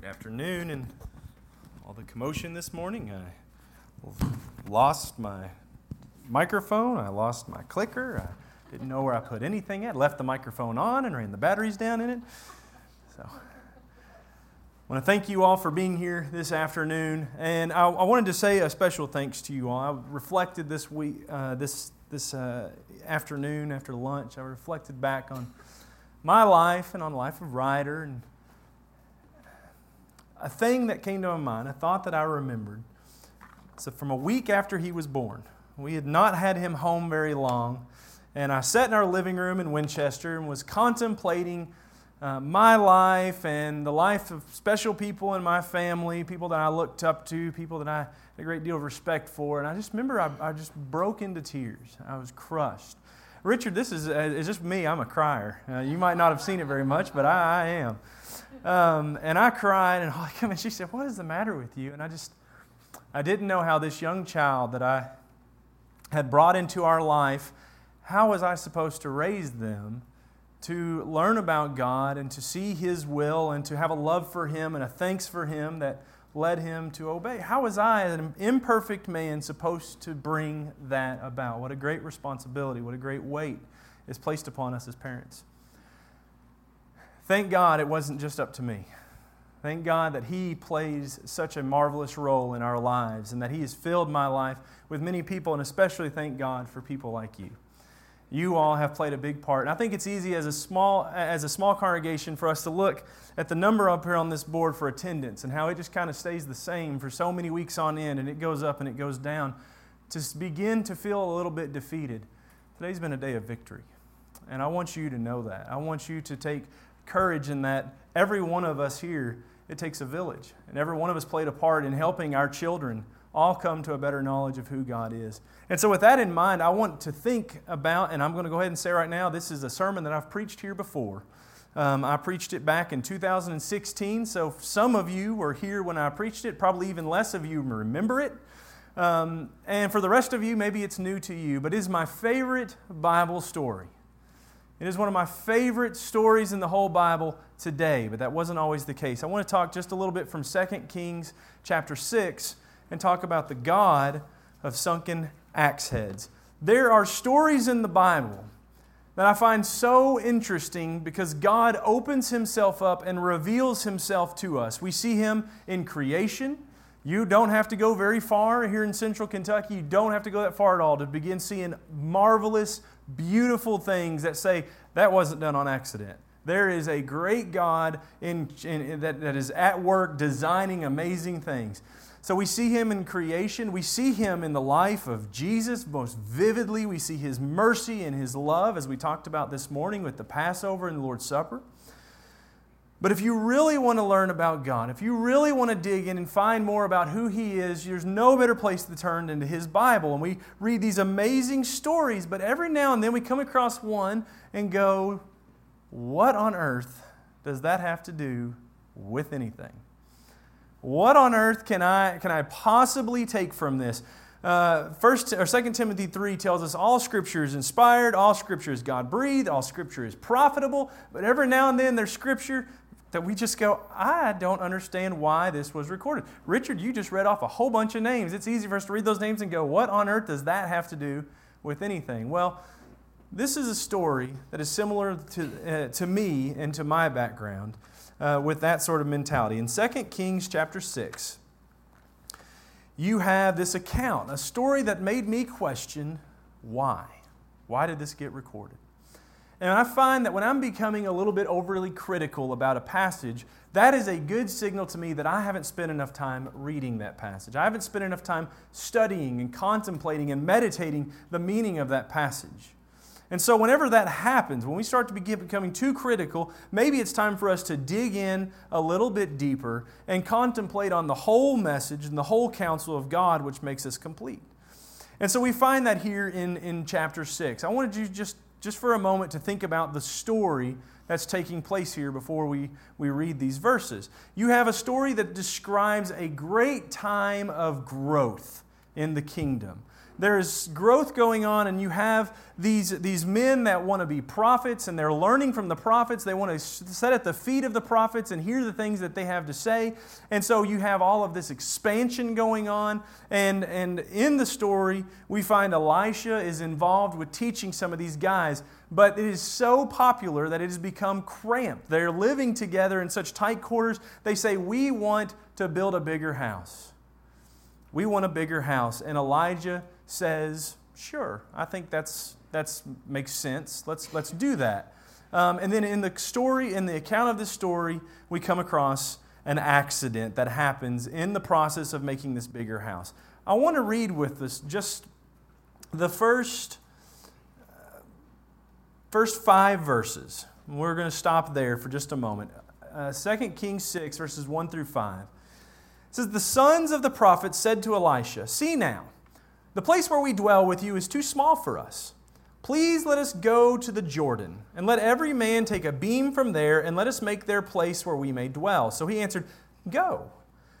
Good afternoon, and all the commotion this morning. I lost my microphone, I lost my clicker, I didn't know where I put anything at, left the microphone on and ran the batteries down in it. So, I want to thank you all for being here this afternoon, and I, I wanted to say a special thanks to you all. I reflected this week, uh, this this uh, afternoon after lunch. I reflected back on my life and on the life of Ryder and a thing that came to my mind, a thought that I remembered. So, from a week after he was born, we had not had him home very long, and I sat in our living room in Winchester and was contemplating uh, my life and the life of special people in my family, people that I looked up to, people that I had a great deal of respect for. And I just remember I, I just broke into tears. I was crushed. Richard, this is, uh, is just me. I'm a crier. Uh, you might not have seen it very much, but I, I am. Um, and I cried, and and she said, What is the matter with you? And I just, I didn't know how this young child that I had brought into our life, how was I supposed to raise them to learn about God and to see His will and to have a love for Him and a thanks for Him that led him to obey? How was I, an imperfect man, supposed to bring that about? What a great responsibility, what a great weight is placed upon us as parents. Thank God it wasn't just up to me. Thank God that He plays such a marvelous role in our lives and that He has filled my life with many people, and especially thank God for people like you. You all have played a big part. And I think it's easy as a small, as a small congregation for us to look at the number up here on this board for attendance and how it just kind of stays the same for so many weeks on end and it goes up and it goes down to begin to feel a little bit defeated. Today's been a day of victory. And I want you to know that. I want you to take courage in that every one of us here, it takes a village. And every one of us played a part in helping our children all come to a better knowledge of who God is. And so, with that in mind, I want to think about, and I'm going to go ahead and say right now, this is a sermon that I've preached here before. Um, I preached it back in 2016, so some of you were here when I preached it, probably even less of you remember it. Um, and for the rest of you, maybe it's new to you, but it is my favorite Bible story. It is one of my favorite stories in the whole Bible today, but that wasn't always the case. I want to talk just a little bit from 2 Kings chapter 6 and talk about the God of sunken axe heads. There are stories in the Bible that I find so interesting because God opens Himself up and reveals Himself to us. We see Him in creation. You don't have to go very far here in central Kentucky. You don't have to go that far at all to begin seeing marvelous beautiful things that say that wasn't done on accident. There is a great God in, in, that, that is at work designing amazing things. So we see him in creation. We see him in the life of Jesus most vividly. We see his mercy and his love, as we talked about this morning with the Passover and the Lord's Supper. But if you really want to learn about God, if you really want to dig in and find more about who He is, there's no better place to turn than to His Bible. And we read these amazing stories, but every now and then we come across one and go, What on earth does that have to do with anything? What on earth can I, can I possibly take from this? Uh, first or Second Timothy three tells us all Scripture is inspired, all Scripture is God breathed, all Scripture is profitable. But every now and then there's Scripture that we just go, I don't understand why this was recorded. Richard, you just read off a whole bunch of names. It's easy for us to read those names and go, what on earth does that have to do with anything? Well, this is a story that is similar to, uh, to me and to my background uh, with that sort of mentality. In 2 Kings chapter 6, you have this account, a story that made me question why. Why did this get recorded? And I find that when I'm becoming a little bit overly critical about a passage, that is a good signal to me that I haven't spent enough time reading that passage. I haven't spent enough time studying and contemplating and meditating the meaning of that passage. And so, whenever that happens, when we start to be becoming too critical, maybe it's time for us to dig in a little bit deeper and contemplate on the whole message and the whole counsel of God, which makes us complete. And so, we find that here in, in chapter 6. I wanted you just just for a moment to think about the story that's taking place here before we, we read these verses. You have a story that describes a great time of growth in the kingdom. There's growth going on, and you have these, these men that want to be prophets, and they're learning from the prophets. They want to sit at the feet of the prophets and hear the things that they have to say. And so you have all of this expansion going on. And, and in the story, we find Elisha is involved with teaching some of these guys but it is so popular that it has become cramped. They're living together in such tight quarters. They say, We want to build a bigger house. We want a bigger house. And Elijah says, Sure, I think that's, that's makes sense. Let's, let's do that. Um, and then in the story, in the account of this story, we come across an accident that happens in the process of making this bigger house. I want to read with us just the first first five verses. We're going to stop there for just a moment. Uh, 2 Kings 6, verses 1 through 5. It says, The sons of the prophet said to Elisha, See now, the place where we dwell with you is too small for us. Please let us go to the Jordan, and let every man take a beam from there, and let us make their place where we may dwell. So he answered, Go.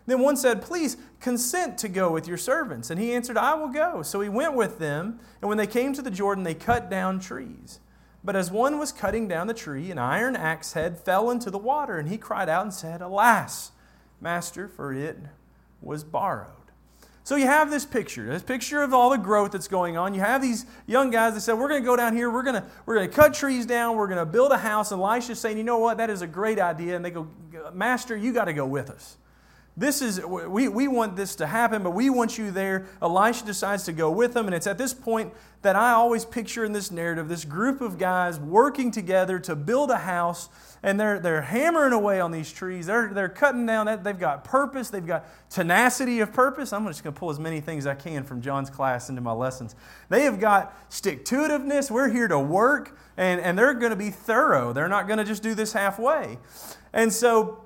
Then one said, Please consent to go with your servants. And he answered, I will go. So he went with them, and when they came to the Jordan, they cut down trees. But as one was cutting down the tree, an iron axe head fell into the water, and he cried out and said, Alas, master, for it was borrowed. So you have this picture, this picture of all the growth that's going on. You have these young guys that said, We're going to go down here, we're going to, we're going to cut trees down, we're going to build a house. And Elisha's saying, You know what? That is a great idea. And they go, Master, you got to go with us. This is, we, we want this to happen, but we want you there. Elisha decides to go with them, and it's at this point that I always picture in this narrative this group of guys working together to build a house, and they're, they're hammering away on these trees. They're, they're cutting down, that. they've got purpose, they've got tenacity of purpose. I'm just going to pull as many things as I can from John's class into my lessons. They have got stick to itiveness. We're here to work, and, and they're going to be thorough. They're not going to just do this halfway. And so,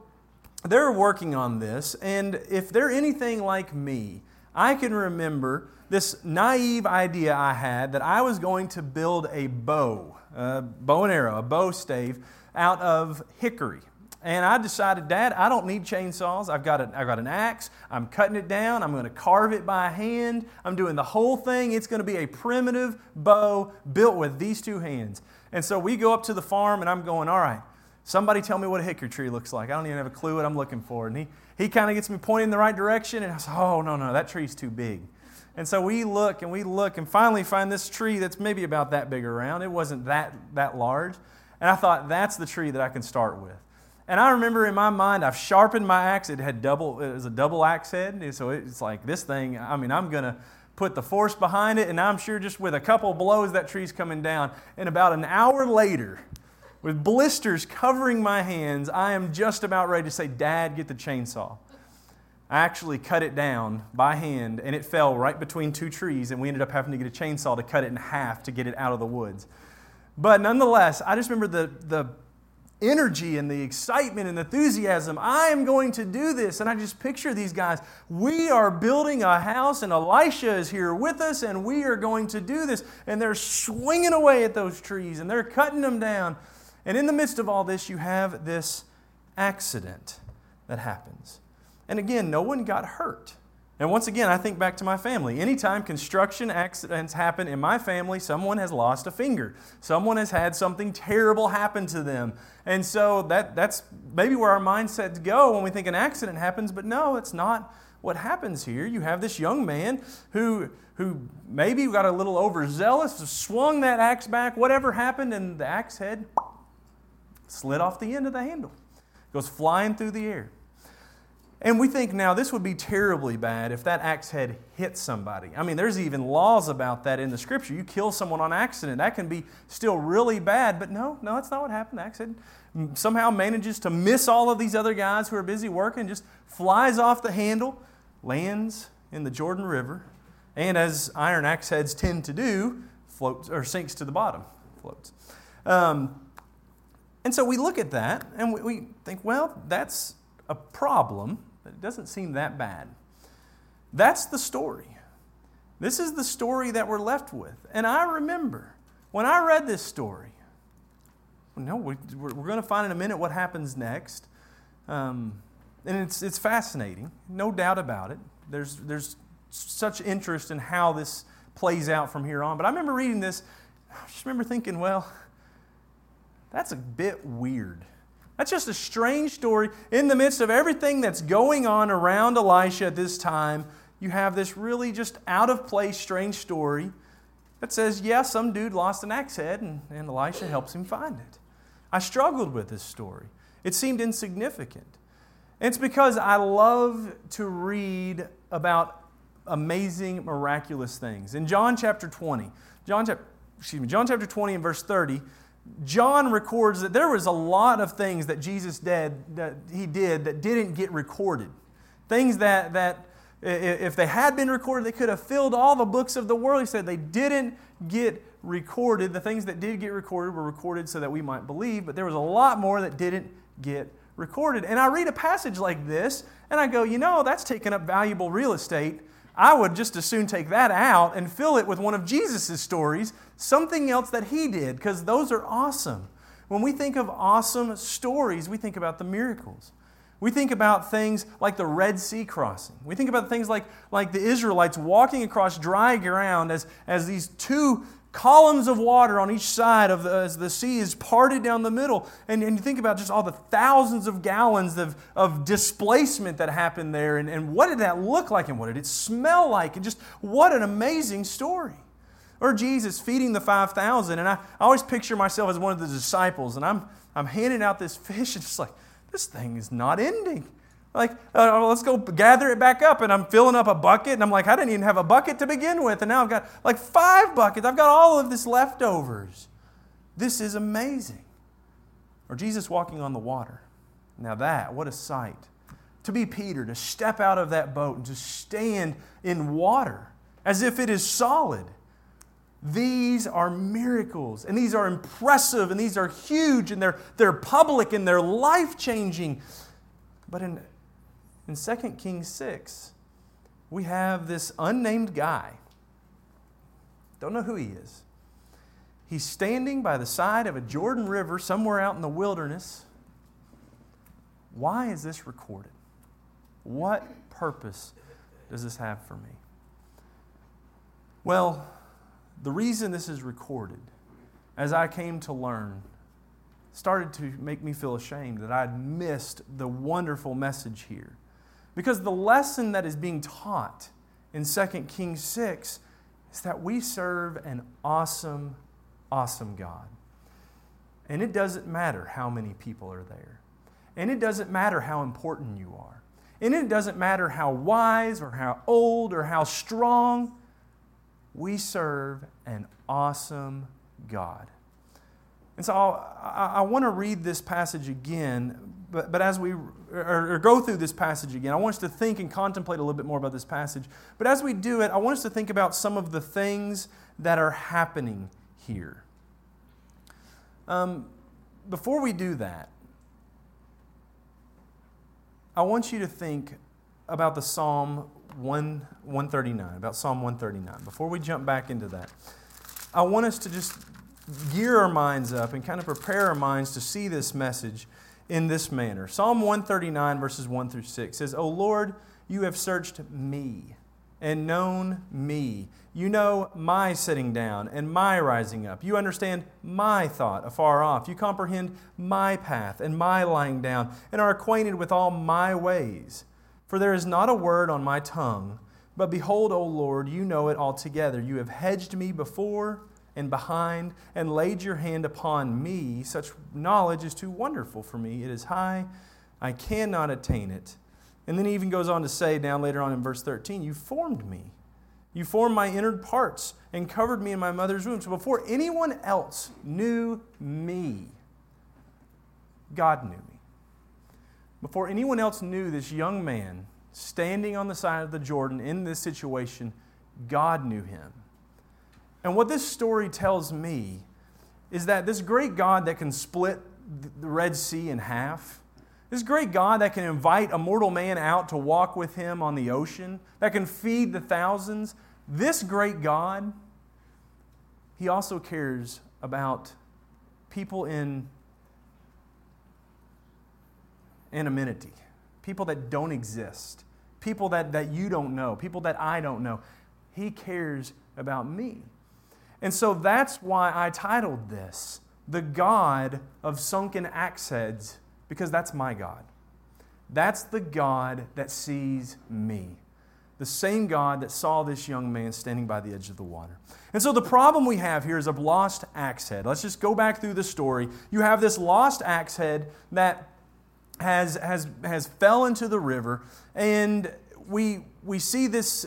they're working on this, and if they're anything like me, I can remember this naive idea I had that I was going to build a bow, a bow and arrow, a bow stave out of hickory. And I decided, Dad, I don't need chainsaws. I've got, a, I've got an axe. I'm cutting it down. I'm going to carve it by hand. I'm doing the whole thing. It's going to be a primitive bow built with these two hands. And so we go up to the farm, and I'm going, All right, Somebody tell me what a hickory tree looks like. I don't even have a clue what I'm looking for. And he, he kind of gets me pointing in the right direction, and I say, oh, no, no, that tree's too big. And so we look and we look and finally find this tree that's maybe about that big around. It wasn't that, that large. And I thought, that's the tree that I can start with. And I remember in my mind, I've sharpened my axe. It had double, it was a double axe head. So it's like this thing, I mean, I'm going to put the force behind it, and I'm sure just with a couple blows, that tree's coming down. And about an hour later, with blisters covering my hands, I am just about ready to say, Dad, get the chainsaw. I actually cut it down by hand, and it fell right between two trees, and we ended up having to get a chainsaw to cut it in half to get it out of the woods. But nonetheless, I just remember the, the energy and the excitement and enthusiasm. I am going to do this. And I just picture these guys. We are building a house, and Elisha is here with us, and we are going to do this. And they're swinging away at those trees, and they're cutting them down. And in the midst of all this, you have this accident that happens. And again, no one got hurt. And once again, I think back to my family. Anytime construction accidents happen in my family, someone has lost a finger. Someone has had something terrible happen to them. And so that, that's maybe where our mindsets go when we think an accident happens, but no, it's not what happens here. You have this young man who, who maybe got a little overzealous, swung that axe back, whatever happened, and the axe head slid off the end of the handle, goes flying through the air. And we think now this would be terribly bad if that axe head hit somebody. I mean, there's even laws about that in the scripture. You kill someone on accident, that can be still really bad. But no, no, that's not what happened. The axe head somehow manages to miss all of these other guys who are busy working, just flies off the handle, lands in the Jordan River, and as iron axe heads tend to do, floats or sinks to the bottom. Floats. Um, and so we look at that and we think, well, that's a problem, but it doesn't seem that bad. That's the story. This is the story that we're left with. And I remember when I read this story, no, we, are going to find in a minute what happens next. Um, and it's, it's fascinating, no doubt about it. There's, there's such interest in how this plays out from here on. But I remember reading this, I just remember thinking, well, that's a bit weird. That's just a strange story. In the midst of everything that's going on around Elisha at this time, you have this really just out of place, strange story that says, yeah, some dude lost an axe head and, and Elisha helps him find it. I struggled with this story. It seemed insignificant. It's because I love to read about amazing, miraculous things. In John chapter 20, John, excuse me, John chapter 20 and verse 30, John records that there was a lot of things that Jesus did that he did that didn't get recorded. Things that, that if they had been recorded, they could have filled all the books of the world. He said they didn't get recorded. The things that did get recorded were recorded so that we might believe, but there was a lot more that didn't get recorded. And I read a passage like this, and I go, you know, that's taking up valuable real estate. I would just as soon take that out and fill it with one of Jesus' stories, something else that he did, because those are awesome. When we think of awesome stories, we think about the miracles. We think about things like the Red Sea crossing. We think about things like, like the Israelites walking across dry ground as, as these two columns of water on each side of the, as the sea is parted down the middle. And, and you think about just all the thousands of gallons of, of displacement that happened there, and, and what did that look like, and what did it smell like, and just what an amazing story. Or Jesus feeding the 5,000, and I, I always picture myself as one of the disciples, and I'm, I'm handing out this fish, and it's like, this thing is not ending. Like, uh, let's go gather it back up. And I'm filling up a bucket. And I'm like, I didn't even have a bucket to begin with. And now I've got like five buckets. I've got all of this leftovers. This is amazing. Or Jesus walking on the water. Now, that, what a sight. To be Peter, to step out of that boat and to stand in water as if it is solid. These are miracles, and these are impressive, and these are huge, and they're, they're public, and they're life changing. But in in 2 Kings 6, we have this unnamed guy. Don't know who he is. He's standing by the side of a Jordan River somewhere out in the wilderness. Why is this recorded? What purpose does this have for me? Well, the reason this is recorded, as I came to learn, started to make me feel ashamed that I'd missed the wonderful message here. Because the lesson that is being taught in 2 Kings 6 is that we serve an awesome, awesome God. And it doesn't matter how many people are there. And it doesn't matter how important you are. And it doesn't matter how wise or how old or how strong. We serve an awesome God. And so I, I want to read this passage again, but, but as we or, or go through this passage again, I want us to think and contemplate a little bit more about this passage. But as we do it, I want us to think about some of the things that are happening here. Um, before we do that, I want you to think about the Psalm 1, 139, about Psalm 139. Before we jump back into that, I want us to just gear our minds up and kind of prepare our minds to see this message in this manner. Psalm 139, verses 1 through 6 says, O Lord, you have searched me and known me. You know my sitting down and my rising up. You understand my thought afar off. You comprehend my path and my lying down, and are acquainted with all my ways. For there is not a word on my tongue, but behold, O Lord, you know it altogether. You have hedged me before and behind, and laid your hand upon me. Such knowledge is too wonderful for me. It is high, I cannot attain it. And then he even goes on to say, down later on in verse 13, You formed me. You formed my inner parts and covered me in my mother's womb. So before anyone else knew me, God knew me. Before anyone else knew this young man standing on the side of the Jordan in this situation, God knew him. And what this story tells me is that this great God that can split the Red Sea in half, this great God that can invite a mortal man out to walk with him on the ocean, that can feed the thousands, this great God, he also cares about people in anonymity, people that don't exist, people that, that you don't know, people that I don't know. He cares about me. And so that's why I titled this The God of Sunken Axe Heads, because that's my God. That's the God that sees me. The same God that saw this young man standing by the edge of the water. And so the problem we have here is a lost axe head. Let's just go back through the story. You have this lost axe head that has, has, has fell into the river, and we, we see this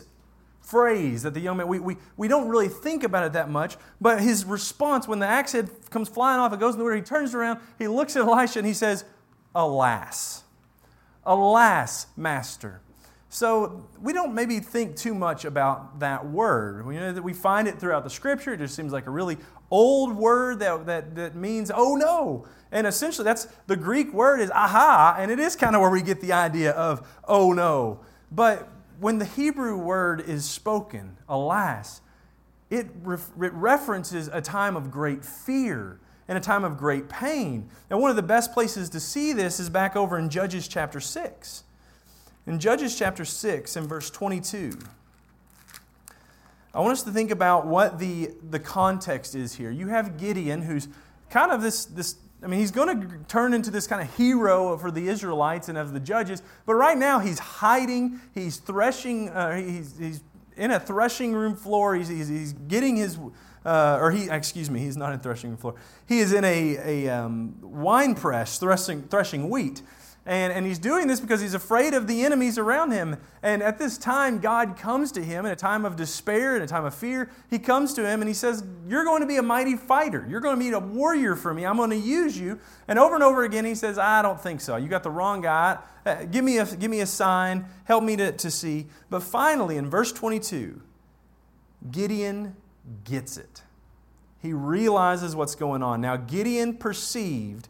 phrase that the young man, we, we, we don't really think about it that much, but his response when the axe head comes flying off, it goes in the water, he turns around, he looks at Elisha, and he says, Alas. Alas, Master. So we don't maybe think too much about that word. We know that we find it throughout the scripture. It just seems like a really old word that, that, that means, oh no. And essentially, that's the Greek word is aha, and it is kind of where we get the idea of oh no. But when the Hebrew word is spoken, alas, it, re- it references a time of great fear and a time of great pain. Now, one of the best places to see this is back over in Judges chapter 6. In Judges chapter 6 and verse 22, I want us to think about what the, the context is here. You have Gideon, who's kind of this, this I mean, he's going to turn into this kind of hero for the Israelites and of the judges, but right now he's hiding, he's threshing, uh, he's, he's in a threshing room floor, he's, he's, he's getting his uh, or he, excuse me, he's not in threshing room floor. He is in a, a um, wine press threshing, threshing wheat. And, and he's doing this because he's afraid of the enemies around him. And at this time, God comes to him in a time of despair, in a time of fear. He comes to him and he says, You're going to be a mighty fighter. You're going to be a warrior for me. I'm going to use you. And over and over again, he says, I don't think so. You got the wrong guy. Uh, give, me a, give me a sign. Help me to, to see. But finally, in verse 22, Gideon gets it. He realizes what's going on. Now, Gideon perceived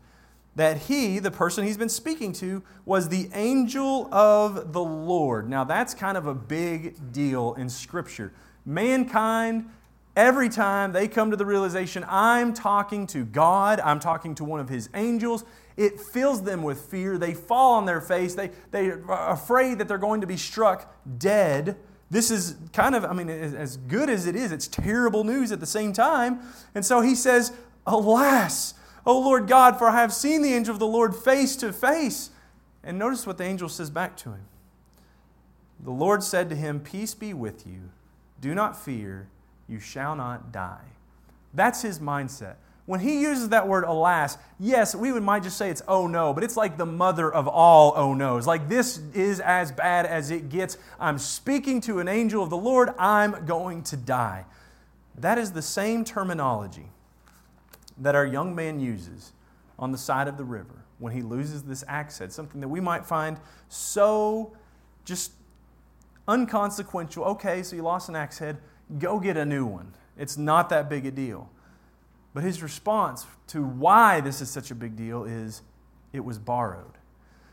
that he, the person he's been speaking to, was the angel of the Lord. Now, that's kind of a big deal in Scripture. Mankind, every time they come to the realization, I'm talking to God, I'm talking to one of his angels, it fills them with fear. They fall on their face, they, they are afraid that they're going to be struck dead. This is kind of, I mean, as good as it is, it's terrible news at the same time. And so he says, Alas, O Lord God, for I have seen the angel of the Lord face to face. And notice what the angel says back to him. The Lord said to him, Peace be with you. Do not fear. You shall not die. That's his mindset. When he uses that word alas, yes, we would might just say it's oh no, but it's like the mother of all oh no's. Like this is as bad as it gets. I'm speaking to an angel of the Lord, I'm going to die. That is the same terminology that our young man uses on the side of the river when he loses this axe head, something that we might find so just unconsequential. Okay, so you lost an axe head, go get a new one. It's not that big a deal. But his response to why this is such a big deal is it was borrowed.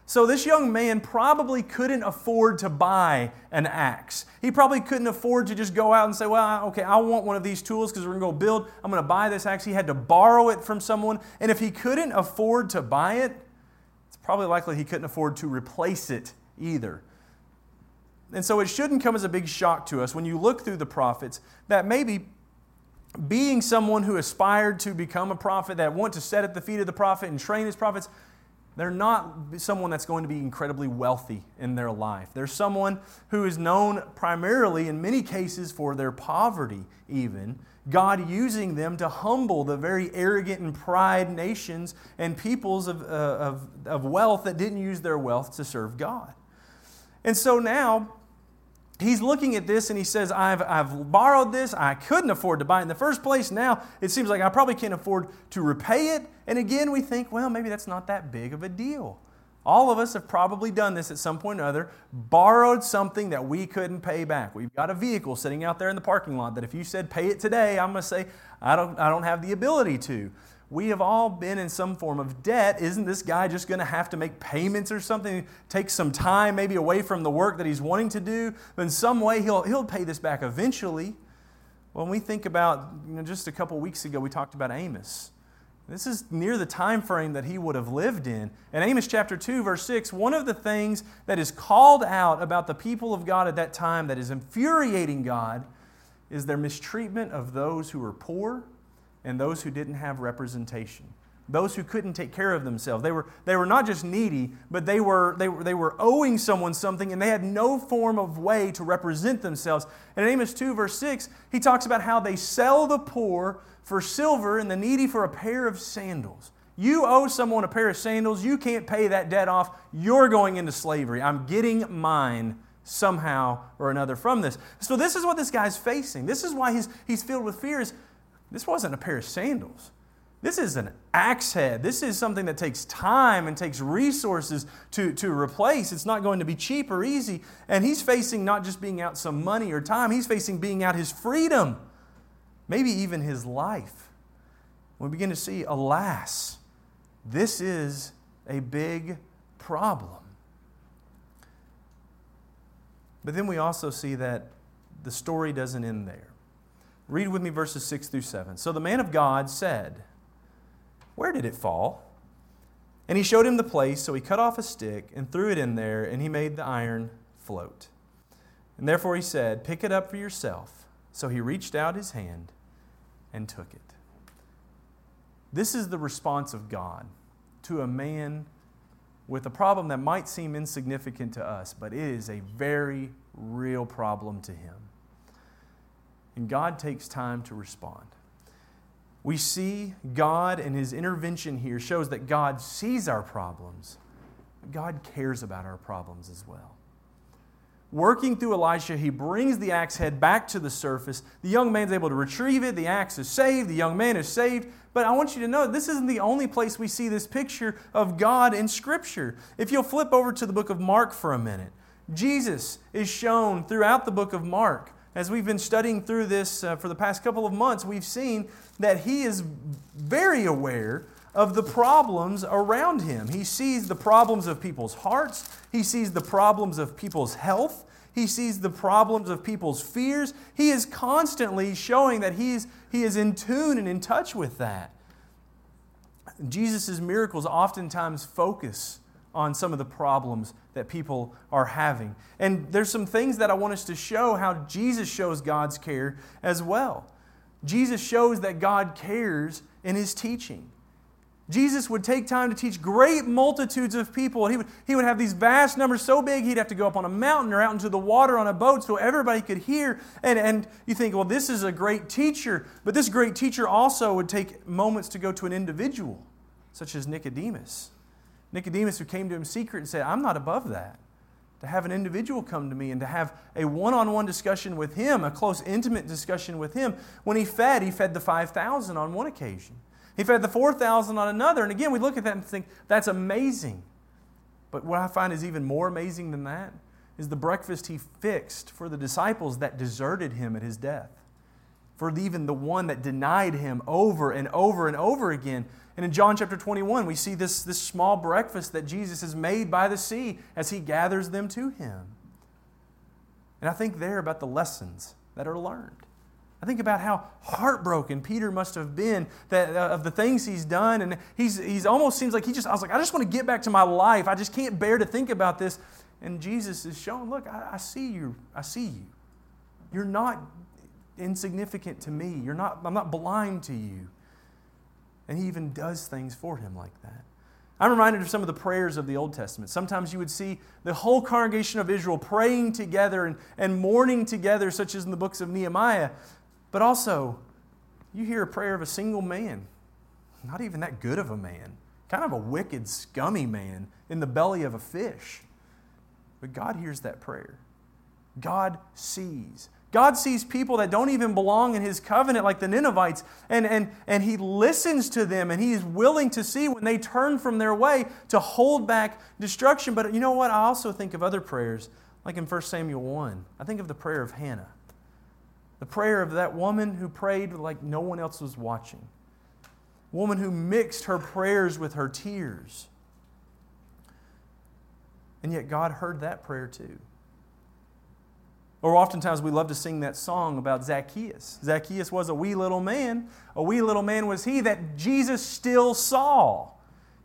So this young man probably couldn't afford to buy an axe. He probably couldn't afford to just go out and say, Well, okay, I want one of these tools because we're going to go build. I'm going to buy this axe. He had to borrow it from someone. And if he couldn't afford to buy it, it's probably likely he couldn't afford to replace it either. And so it shouldn't come as a big shock to us when you look through the prophets that maybe being someone who aspired to become a prophet, that want to sit at the feet of the prophet and train as prophets, they're not someone that's going to be incredibly wealthy in their life. They're someone who is known primarily, in many cases, for their poverty, even. God using them to humble the very arrogant and pride nations and peoples of, uh, of, of wealth that didn't use their wealth to serve God. And so now, he's looking at this and he says, I've, I've borrowed this. I couldn't afford to buy it in the first place. Now it seems like I probably can't afford to repay it. And again, we think, well, maybe that's not that big of a deal. All of us have probably done this at some point or other, borrowed something that we couldn't pay back. We've got a vehicle sitting out there in the parking lot that if you said pay it today, I'm going to say, I don't, I don't have the ability to we have all been in some form of debt. Isn't this guy just going to have to make payments or something? Take some time maybe away from the work that he's wanting to do? But in some way, he'll, he'll pay this back eventually. When we think about, you know, just a couple weeks ago, we talked about Amos. This is near the time frame that he would have lived in. In Amos chapter 2, verse 6, one of the things that is called out about the people of God at that time that is infuriating God is their mistreatment of those who are poor and those who didn't have representation those who couldn't take care of themselves. They were, they were not just needy, but they were, they, were, they were owing someone something and they had no form of way to represent themselves. And in Amos 2, verse 6, he talks about how they sell the poor for silver and the needy for a pair of sandals. You owe someone a pair of sandals, you can't pay that debt off, you're going into slavery. I'm getting mine somehow or another from this. So, this is what this guy's facing. This is why he's, he's filled with fears. This wasn't a pair of sandals. This is an axe head. This is something that takes time and takes resources to, to replace. It's not going to be cheap or easy. And he's facing not just being out some money or time, he's facing being out his freedom, maybe even his life. We begin to see, alas, this is a big problem. But then we also see that the story doesn't end there. Read with me verses 6 through 7. So the man of God said, where did it fall? And he showed him the place, so he cut off a stick and threw it in there, and he made the iron float. And therefore he said, Pick it up for yourself. So he reached out his hand and took it. This is the response of God to a man with a problem that might seem insignificant to us, but it is a very real problem to him. And God takes time to respond we see God and his intervention here shows that God sees our problems. God cares about our problems as well. Working through Elisha, he brings the axe head back to the surface. The young man's able to retrieve it. The axe is saved. The young man is saved. But I want you to know this isn't the only place we see this picture of God in Scripture. If you'll flip over to the book of Mark for a minute, Jesus is shown throughout the book of Mark as we've been studying through this uh, for the past couple of months, we've seen that he is very aware of the problems around him. He sees the problems of people's hearts, he sees the problems of people's health, he sees the problems of people's fears. He is constantly showing that he's, he is in tune and in touch with that. Jesus' miracles oftentimes focus on some of the problems that people are having. And there's some things that I want us to show how Jesus shows God's care as well. Jesus shows that God cares in his teaching. Jesus would take time to teach great multitudes of people. He would, he would have these vast numbers so big he'd have to go up on a mountain or out into the water on a boat so everybody could hear. And, and you think, well, this is a great teacher. But this great teacher also would take moments to go to an individual, such as Nicodemus. Nicodemus, who came to him secret and said, I'm not above that. To have an individual come to me and to have a one on one discussion with him, a close, intimate discussion with him. When he fed, he fed the 5,000 on one occasion. He fed the 4,000 on another. And again, we look at that and think, that's amazing. But what I find is even more amazing than that is the breakfast he fixed for the disciples that deserted him at his death. For even the one that denied him over and over and over again. And in John chapter 21, we see this, this small breakfast that Jesus has made by the sea as he gathers them to him. And I think there about the lessons that are learned. I think about how heartbroken Peter must have been that, uh, of the things he's done. And he's, he's almost seems like he just, I was like, I just want to get back to my life. I just can't bear to think about this. And Jesus is showing, look, I, I see you. I see you. You're not insignificant to me. You're not, I'm not blind to you. And he even does things for him like that. I'm reminded of some of the prayers of the Old Testament. Sometimes you would see the whole congregation of Israel praying together and, and mourning together, such as in the books of Nehemiah. But also, you hear a prayer of a single man, not even that good of a man, kind of a wicked, scummy man in the belly of a fish. But God hears that prayer. God sees. God sees people that don't even belong in his covenant, like the Ninevites, and, and, and he listens to them and he is willing to see when they turn from their way to hold back destruction. But you know what? I also think of other prayers, like in 1 Samuel 1. I think of the prayer of Hannah, the prayer of that woman who prayed like no one else was watching, woman who mixed her prayers with her tears. And yet God heard that prayer too. Or oftentimes we love to sing that song about Zacchaeus. Zacchaeus was a wee little man. A wee little man was he that Jesus still saw.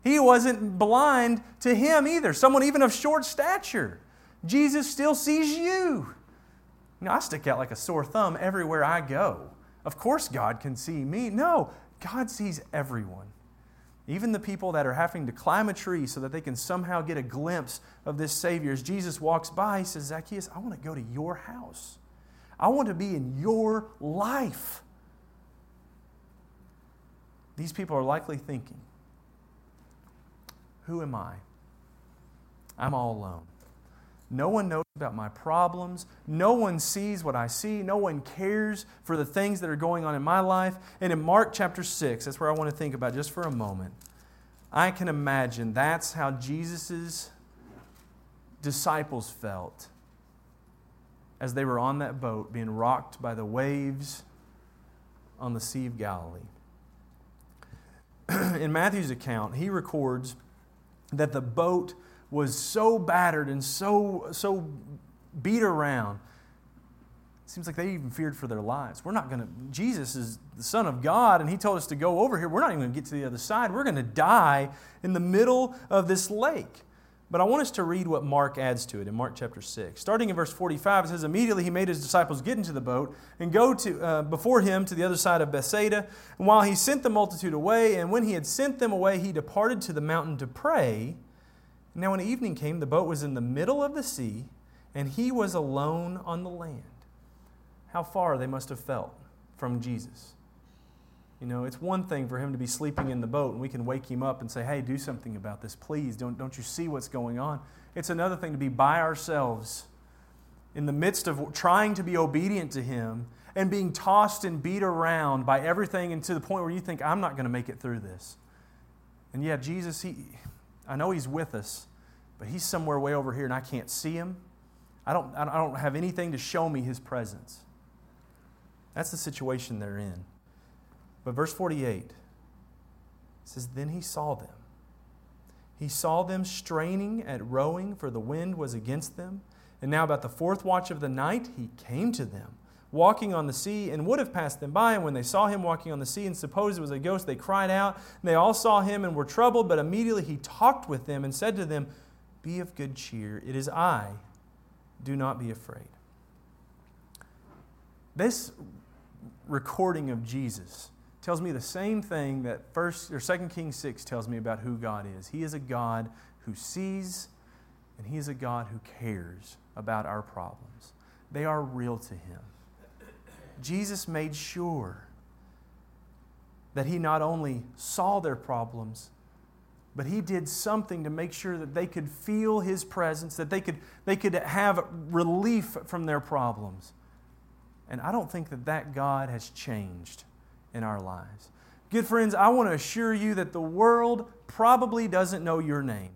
He wasn't blind to him either, someone even of short stature. Jesus still sees you. You I stick out like a sore thumb everywhere I go. Of course, God can see me. No, God sees everyone. Even the people that are having to climb a tree so that they can somehow get a glimpse of this Savior. As Jesus walks by, he says, Zacchaeus, I want to go to your house. I want to be in your life. These people are likely thinking, Who am I? I'm all alone. No one knows about my problems. No one sees what I see. No one cares for the things that are going on in my life. And in Mark chapter 6, that's where I want to think about just for a moment. I can imagine that's how Jesus' disciples felt as they were on that boat being rocked by the waves on the Sea of Galilee. in Matthew's account, he records that the boat was so battered and so, so beat around. It seems like they even feared for their lives. We're not going to, Jesus is the Son of God, and He told us to go over here. We're not even going to get to the other side. We're going to die in the middle of this lake. But I want us to read what Mark adds to it in Mark chapter 6. Starting in verse 45, it says, Immediately he made his disciples get into the boat and go to, uh, before him to the other side of Bethsaida. And while he sent the multitude away, and when he had sent them away, he departed to the mountain to pray. Now, when evening came, the boat was in the middle of the sea, and he was alone on the land. How far they must have felt from Jesus. You know, it's one thing for him to be sleeping in the boat and we can wake him up and say, hey, do something about this, please. Don't, don't you see what's going on? It's another thing to be by ourselves in the midst of trying to be obedient to him and being tossed and beat around by everything and to the point where you think, I'm not going to make it through this. And yeah, Jesus, he, I know he's with us, but he's somewhere way over here and I can't see him. I don't, I don't have anything to show me his presence. That's the situation they're in. But verse 48 says, Then he saw them. He saw them straining at rowing, for the wind was against them. And now, about the fourth watch of the night, he came to them, walking on the sea, and would have passed them by. And when they saw him walking on the sea and supposed it was a ghost, they cried out. And they all saw him and were troubled. But immediately he talked with them and said to them, Be of good cheer. It is I. Do not be afraid. This recording of Jesus tells me the same thing that first or second Kings 6 tells me about who God is. He is a God who sees and he is a God who cares about our problems. They are real to him. Jesus made sure that he not only saw their problems, but he did something to make sure that they could feel his presence, that they could, they could have relief from their problems. And I don't think that that God has changed in our lives. Good friends, I want to assure you that the world probably doesn't know your name.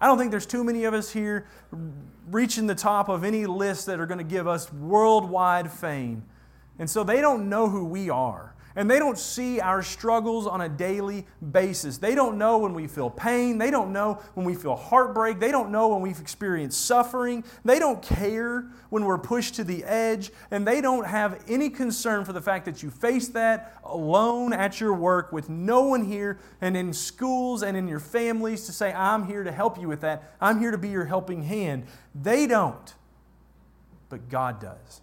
I don't think there's too many of us here reaching the top of any list that are going to give us worldwide fame. And so they don't know who we are. And they don't see our struggles on a daily basis. They don't know when we feel pain. They don't know when we feel heartbreak. They don't know when we've experienced suffering. They don't care when we're pushed to the edge. And they don't have any concern for the fact that you face that alone at your work with no one here and in schools and in your families to say, I'm here to help you with that. I'm here to be your helping hand. They don't. But God does.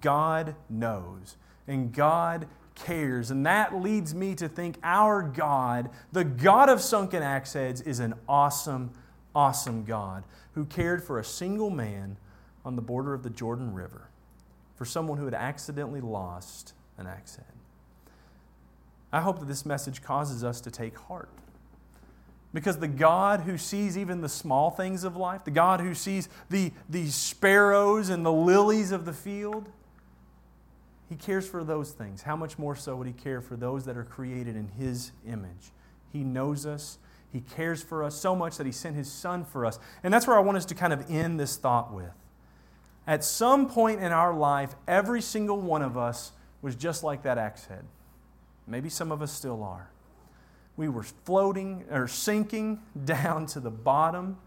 God knows and God cares. And that leads me to think our God, the God of sunken axe heads, is an awesome, awesome God who cared for a single man on the border of the Jordan River, for someone who had accidentally lost an axe head. I hope that this message causes us to take heart. Because the God who sees even the small things of life, the God who sees the, the sparrows and the lilies of the field, he cares for those things. How much more so would He care for those that are created in His image? He knows us. He cares for us so much that He sent His Son for us. And that's where I want us to kind of end this thought with. At some point in our life, every single one of us was just like that axe head. Maybe some of us still are. We were floating or sinking down to the bottom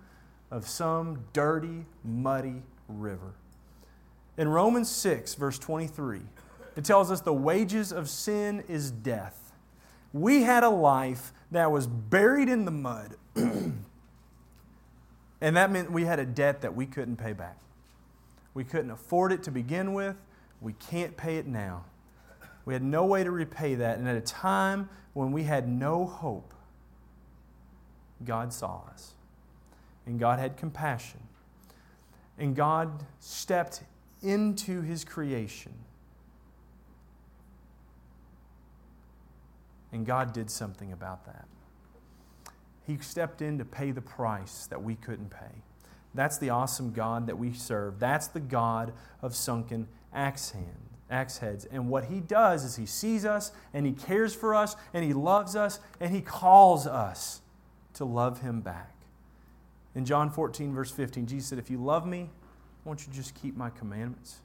of some dirty, muddy river. In Romans 6, verse 23, it tells us the wages of sin is death. We had a life that was buried in the mud, and that meant we had a debt that we couldn't pay back. We couldn't afford it to begin with. We can't pay it now. We had no way to repay that. And at a time when we had no hope, God saw us. And God had compassion. And God stepped into his creation. And God did something about that. He stepped in to pay the price that we couldn't pay. That's the awesome God that we serve. That's the God of sunken axe, hand, axe heads. And what He does is He sees us and He cares for us and He loves us and He calls us to love Him back. In John 14, verse 15, Jesus said, If you love me, won't you just keep my commandments?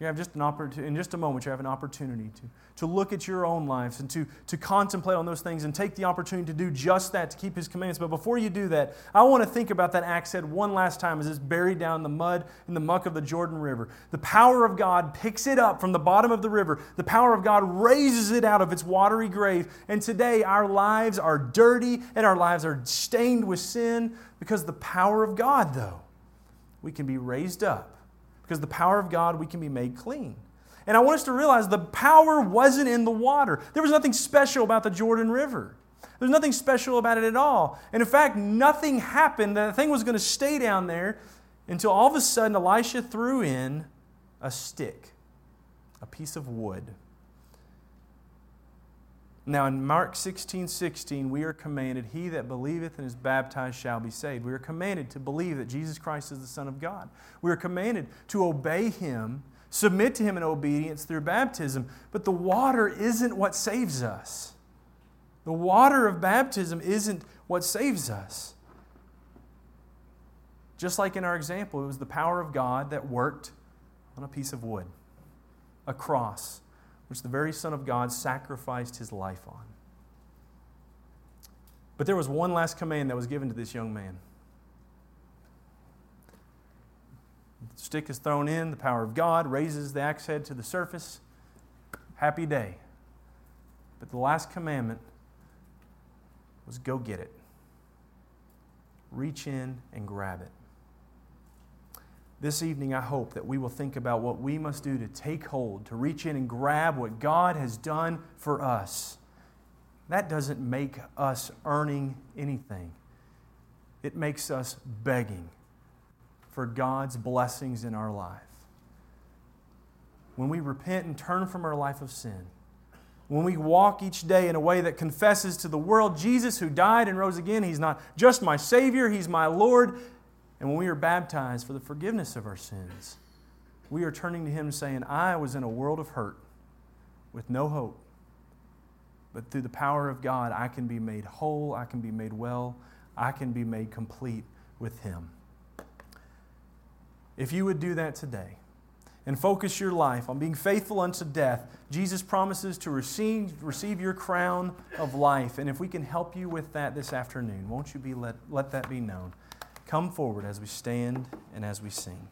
You have just an opportunity, in just a moment, you have an opportunity to, to look at your own lives and to, to contemplate on those things and take the opportunity to do just that, to keep His commandments. But before you do that, I want to think about that axe head one last time as it's buried down in the mud in the muck of the Jordan River. The power of God picks it up from the bottom of the river. The power of God raises it out of its watery grave. And today, our lives are dirty and our lives are stained with sin because the power of God, though, we can be raised up because the power of God, we can be made clean. And I want us to realize the power wasn't in the water. There was nothing special about the Jordan River. There's nothing special about it at all. And in fact, nothing happened. The thing was going to stay down there until all of a sudden Elisha threw in a stick, a piece of wood. Now, in Mark 16 16, we are commanded, He that believeth and is baptized shall be saved. We are commanded to believe that Jesus Christ is the Son of God. We are commanded to obey Him, submit to Him in obedience through baptism. But the water isn't what saves us. The water of baptism isn't what saves us. Just like in our example, it was the power of God that worked on a piece of wood, a cross which the very Son of God sacrificed his life on. But there was one last command that was given to this young man. The stick is thrown in, the power of God raises the axe head to the surface. Happy day. But the last commandment was go get it. Reach in and grab it. This evening, I hope that we will think about what we must do to take hold, to reach in and grab what God has done for us. That doesn't make us earning anything, it makes us begging for God's blessings in our life. When we repent and turn from our life of sin, when we walk each day in a way that confesses to the world Jesus who died and rose again, He's not just my Savior, He's my Lord. And when we are baptized for the forgiveness of our sins, we are turning to Him saying, I was in a world of hurt with no hope. But through the power of God, I can be made whole, I can be made well, I can be made complete with Him. If you would do that today and focus your life on being faithful unto death, Jesus promises to receive, receive your crown of life. And if we can help you with that this afternoon, won't you be let, let that be known? Come forward as we stand and as we sing.